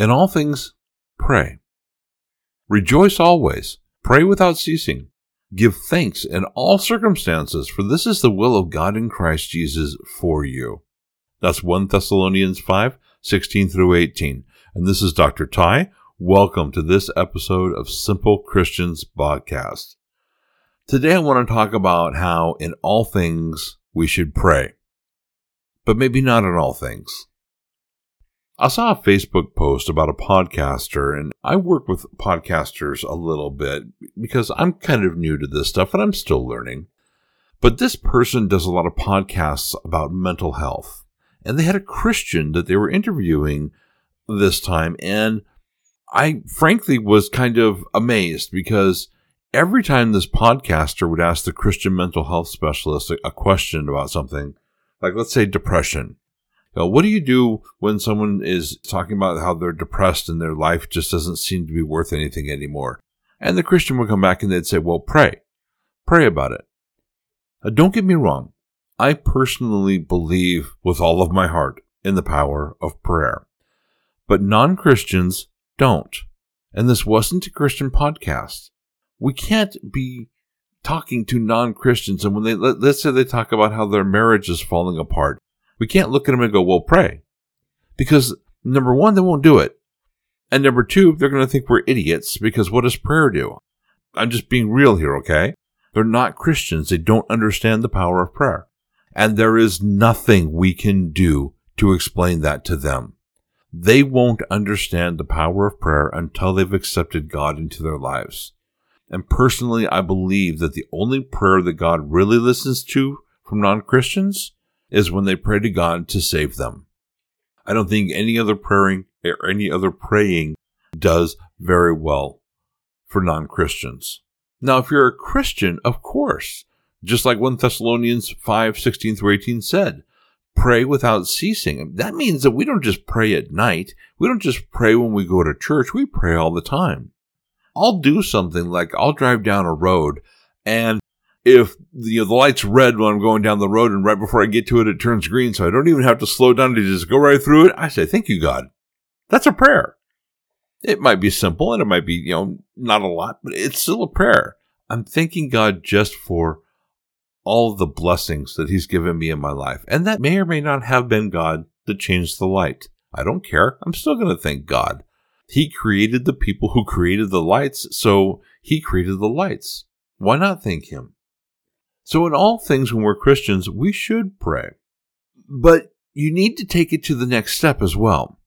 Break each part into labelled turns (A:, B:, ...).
A: In all things, pray. Rejoice always. Pray without ceasing. Give thanks in all circumstances, for this is the will of God in Christ Jesus for you. That's 1 Thessalonians 5, 16 through 18. And this is Dr. Ty. Welcome to this episode of Simple Christians Podcast. Today I want to talk about how in all things we should pray, but maybe not in all things. I saw a Facebook post about a podcaster, and I work with podcasters a little bit because I'm kind of new to this stuff and I'm still learning. But this person does a lot of podcasts about mental health. And they had a Christian that they were interviewing this time. And I frankly was kind of amazed because every time this podcaster would ask the Christian mental health specialist a question about something, like let's say depression, you know, what do you do when someone is talking about how they're depressed and their life just doesn't seem to be worth anything anymore? And the Christian would come back and they'd say, well, pray. Pray about it. Now, don't get me wrong. I personally believe with all of my heart in the power of prayer. But non Christians don't. And this wasn't a Christian podcast. We can't be talking to non Christians and when they, let, us say they talk about how their marriage is falling apart we can't look at them and go, well, pray. Because number one, they won't do it. And number two, they're going to think we're idiots because what does prayer do? I'm just being real here, okay? They're not Christians. They don't understand the power of prayer. And there is nothing we can do to explain that to them. They won't understand the power of prayer until they've accepted God into their lives. And personally, I believe that the only prayer that God really listens to from non Christians is when they pray to God to save them. I don't think any other praying or any other praying does very well for non-Christians. Now, if you're a Christian, of course, just like 1 Thessalonians 5, 16 through 18 said, pray without ceasing. That means that we don't just pray at night. We don't just pray when we go to church. We pray all the time. I'll do something like I'll drive down a road and if you know, the light's red when I'm going down the road and right before I get to it, it turns green. So I don't even have to slow down to just go right through it. I say, thank you, God. That's a prayer. It might be simple and it might be, you know, not a lot, but it's still a prayer. I'm thanking God just for all the blessings that he's given me in my life. And that may or may not have been God that changed the light. I don't care. I'm still going to thank God. He created the people who created the lights, so he created the lights. Why not thank him? So, in all things, when we're Christians, we should pray. But you need to take it to the next step as well.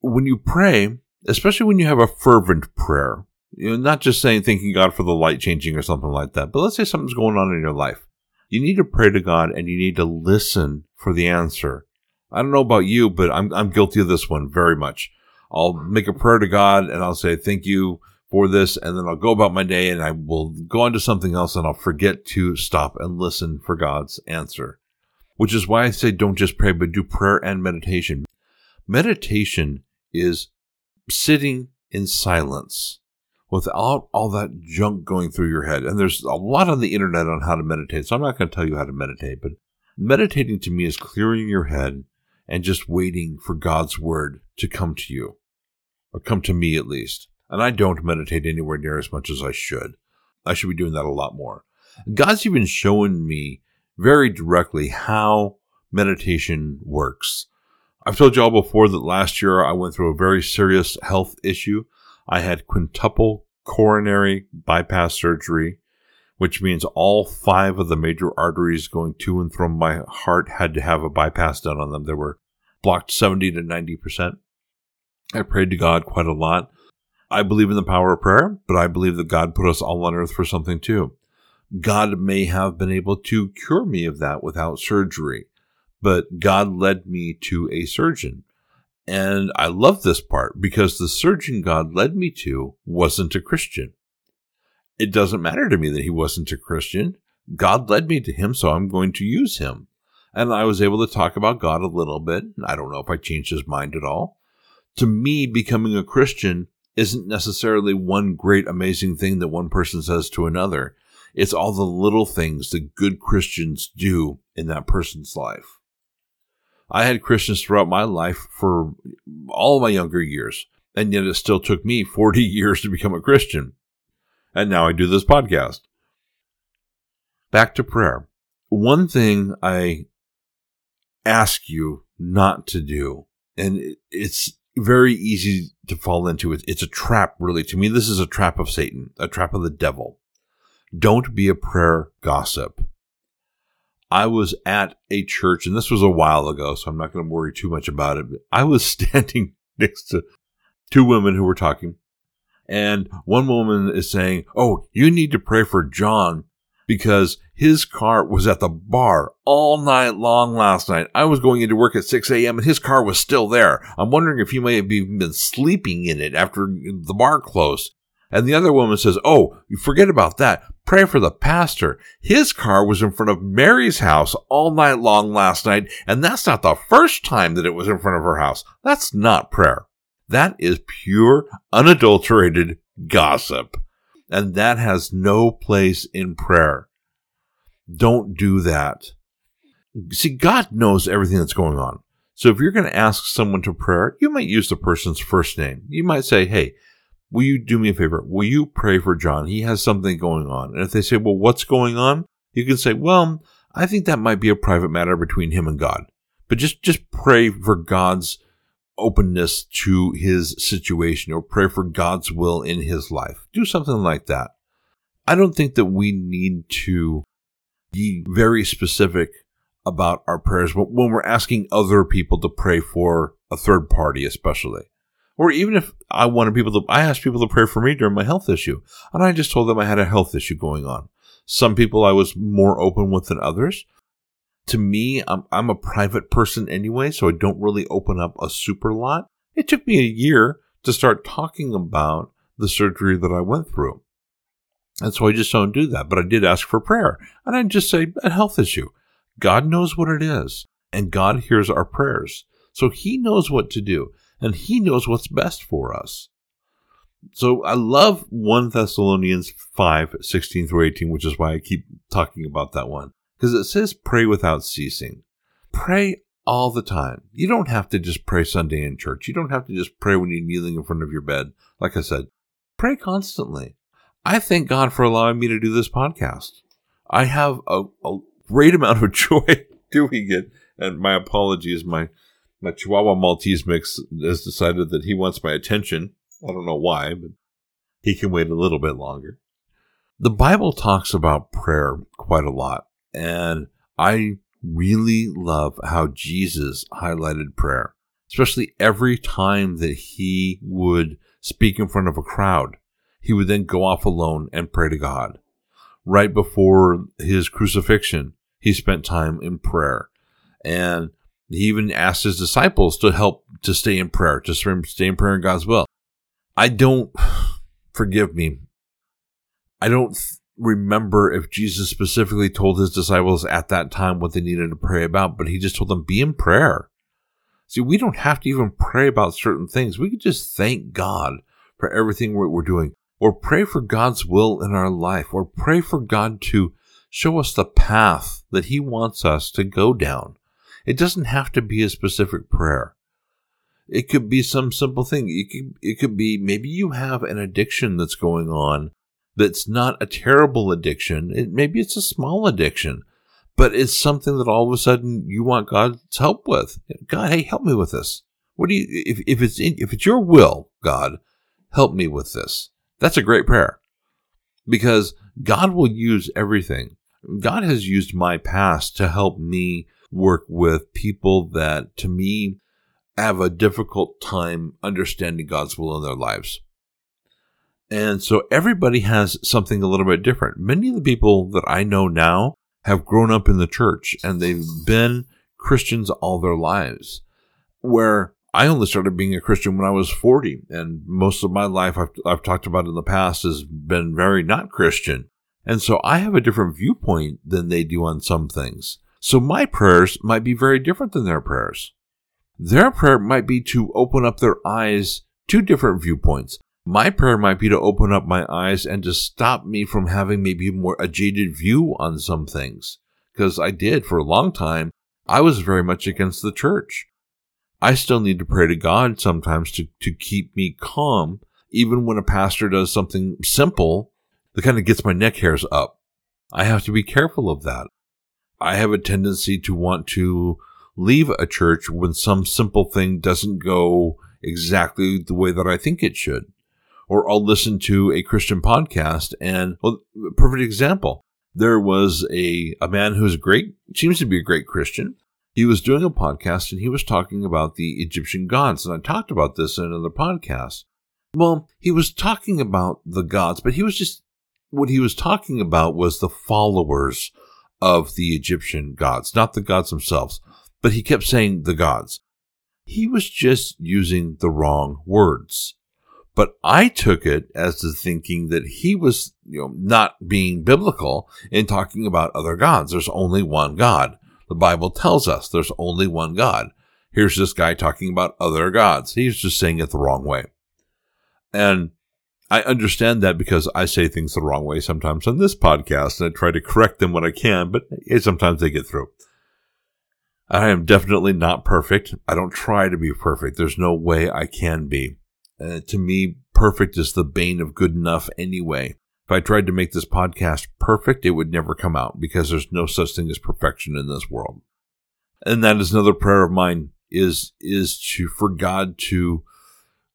A: When you pray, especially when you have a fervent prayer, you know, not just saying thanking God for the light changing or something like that, but let's say something's going on in your life. You need to pray to God and you need to listen for the answer. I don't know about you, but I'm, I'm guilty of this one very much. I'll make a prayer to God and I'll say, thank you for this, and then I'll go about my day and I will go on to something else and I'll forget to stop and listen for God's answer. Which is why I say don't just pray, but do prayer and meditation. Meditation is sitting in silence without all that junk going through your head. And there's a lot on the internet on how to meditate, so I'm not going to tell you how to meditate, but meditating to me is clearing your head and just waiting for God's word to come to you, or come to me at least and I don't meditate anywhere near as much as I should. I should be doing that a lot more. God's even shown me very directly how meditation works. I've told you all before that last year I went through a very serious health issue. I had quintuple coronary bypass surgery, which means all five of the major arteries going to and from my heart had to have a bypass done on them. They were blocked 70 to 90%. I prayed to God quite a lot. I believe in the power of prayer, but I believe that God put us all on earth for something too. God may have been able to cure me of that without surgery, but God led me to a surgeon. And I love this part because the surgeon God led me to wasn't a Christian. It doesn't matter to me that he wasn't a Christian. God led me to him, so I'm going to use him. And I was able to talk about God a little bit. I don't know if I changed his mind at all. To me, becoming a Christian isn't necessarily one great amazing thing that one person says to another. It's all the little things that good Christians do in that person's life. I had Christians throughout my life for all my younger years, and yet it still took me 40 years to become a Christian. And now I do this podcast. Back to prayer. One thing I ask you not to do, and it's very easy to fall into it. It's a trap, really. To me, this is a trap of Satan, a trap of the devil. Don't be a prayer gossip. I was at a church, and this was a while ago, so I'm not going to worry too much about it. I was standing next to two women who were talking, and one woman is saying, Oh, you need to pray for John because his car was at the bar all night long last night. I was going into work at 6 a.m. and his car was still there. I'm wondering if he may have even been sleeping in it after the bar closed. And the other woman says, Oh, you forget about that. Pray for the pastor. His car was in front of Mary's house all night long last night, and that's not the first time that it was in front of her house. That's not prayer. That is pure, unadulterated gossip. And that has no place in prayer. Don't do that. See, God knows everything that's going on. So if you're going to ask someone to prayer, you might use the person's first name. You might say, Hey, will you do me a favor? Will you pray for John? He has something going on. And if they say, well, what's going on? You can say, well, I think that might be a private matter between him and God. But just, just pray for God's openness to his situation or pray for God's will in his life. Do something like that. I don't think that we need to be very specific about our prayers but when we're asking other people to pray for a third party, especially. Or even if I wanted people to, I asked people to pray for me during my health issue, and I just told them I had a health issue going on. Some people I was more open with than others. To me, I'm, I'm a private person anyway, so I don't really open up a super lot. It took me a year to start talking about the surgery that I went through. And so I just don't do that. But I did ask for prayer. And I just say, a health issue. God knows what it is. And God hears our prayers. So he knows what to do and he knows what's best for us. So I love 1 Thessalonians 5, 16 through 18, which is why I keep talking about that one. Because it says pray without ceasing. Pray all the time. You don't have to just pray Sunday in church. You don't have to just pray when you're kneeling in front of your bed. Like I said, pray constantly. I thank God for allowing me to do this podcast. I have a, a great amount of joy doing it. And my apologies, my my Chihuahua Maltese mix has decided that he wants my attention. I don't know why, but he can wait a little bit longer. The Bible talks about prayer quite a lot, and I really love how Jesus highlighted prayer, especially every time that he would speak in front of a crowd. He would then go off alone and pray to God. Right before his crucifixion, he spent time in prayer. And he even asked his disciples to help to stay in prayer, to stay in prayer in God's will. I don't, forgive me, I don't remember if Jesus specifically told his disciples at that time what they needed to pray about, but he just told them, be in prayer. See, we don't have to even pray about certain things. We could just thank God for everything we're doing, or pray for God's will in our life, or pray for God to show us the path that He wants us to go down. It doesn't have to be a specific prayer. It could be some simple thing. It could, it could be maybe you have an addiction that's going on that's not a terrible addiction. It, maybe it's a small addiction, but it's something that all of a sudden you want God's help with. God, hey, help me with this. What do you, if, if it's in, if it's your will, God, help me with this. That's a great prayer because God will use everything. God has used my past to help me work with people that, to me, have a difficult time understanding God's will in their lives. And so everybody has something a little bit different. Many of the people that I know now have grown up in the church and they've been Christians all their lives. Where I only started being a Christian when I was 40, and most of my life I've, I've talked about in the past has been very not Christian. And so I have a different viewpoint than they do on some things. So my prayers might be very different than their prayers. Their prayer might be to open up their eyes to different viewpoints. My prayer might be to open up my eyes and to stop me from having maybe more a jaded view on some things. Because I did for a long time I was very much against the church. I still need to pray to God sometimes to, to keep me calm, even when a pastor does something simple that kind of gets my neck hairs up. I have to be careful of that. I have a tendency to want to leave a church when some simple thing doesn't go exactly the way that I think it should. Or I'll listen to a Christian podcast and, well, perfect example. There was a, a man who's great, seems to be a great Christian. He was doing a podcast and he was talking about the Egyptian gods. And I talked about this in another podcast. Well, he was talking about the gods, but he was just, what he was talking about was the followers of the Egyptian gods, not the gods themselves. But he kept saying the gods. He was just using the wrong words. But I took it as the thinking that he was, you know, not being biblical in talking about other gods. There's only one God. The Bible tells us there's only one God. Here's this guy talking about other gods. He's just saying it the wrong way. And I understand that because I say things the wrong way sometimes on this podcast and I try to correct them when I can, but eh, sometimes they get through. I am definitely not perfect. I don't try to be perfect. There's no way I can be. Uh, to me, perfect is the bane of good enough anyway. If I tried to make this podcast perfect, it would never come out because there's no such thing as perfection in this world. And that is another prayer of mine is, is to, for God to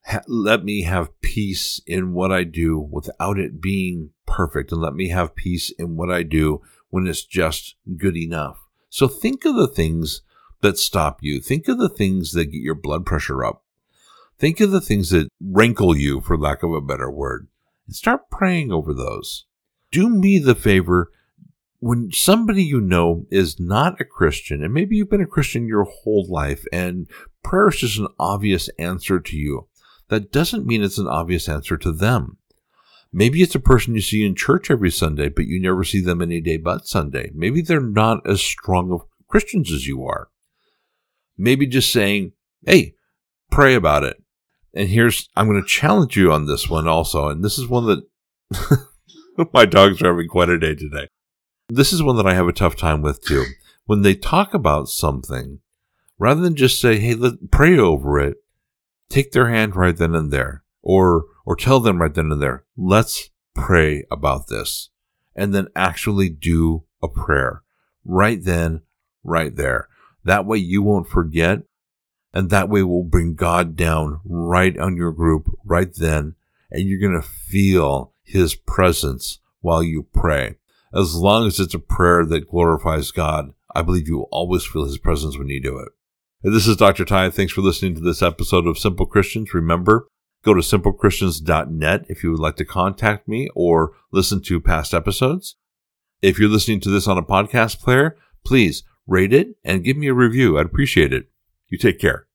A: ha- let me have peace in what I do without it being perfect and let me have peace in what I do when it's just good enough. So think of the things that stop you. Think of the things that get your blood pressure up. Think of the things that rankle you, for lack of a better word, and start praying over those. Do me the favor when somebody you know is not a Christian, and maybe you've been a Christian your whole life, and prayer is just an obvious answer to you, that doesn't mean it's an obvious answer to them. Maybe it's a person you see in church every Sunday, but you never see them any day but Sunday. Maybe they're not as strong of Christians as you are. Maybe just saying, hey, pray about it. And here's, I'm going to challenge you on this one also. And this is one that my dogs are having quite a day today. This is one that I have a tough time with too. When they talk about something, rather than just say, hey, let pray over it, take their hand right then and there, or or tell them right then and there, let's pray about this, and then actually do a prayer right then, right there. That way you won't forget, and that way will bring God down right on your group right then, and you're going to feel His presence while you pray. As long as it's a prayer that glorifies God, I believe you will always feel His presence when you do it. This is Dr. Ty. Thanks for listening to this episode of Simple Christians. Remember, go to simplechristians.net if you would like to contact me or listen to past episodes. If you're listening to this on a podcast player, please rate it and give me a review. I'd appreciate it. You take care.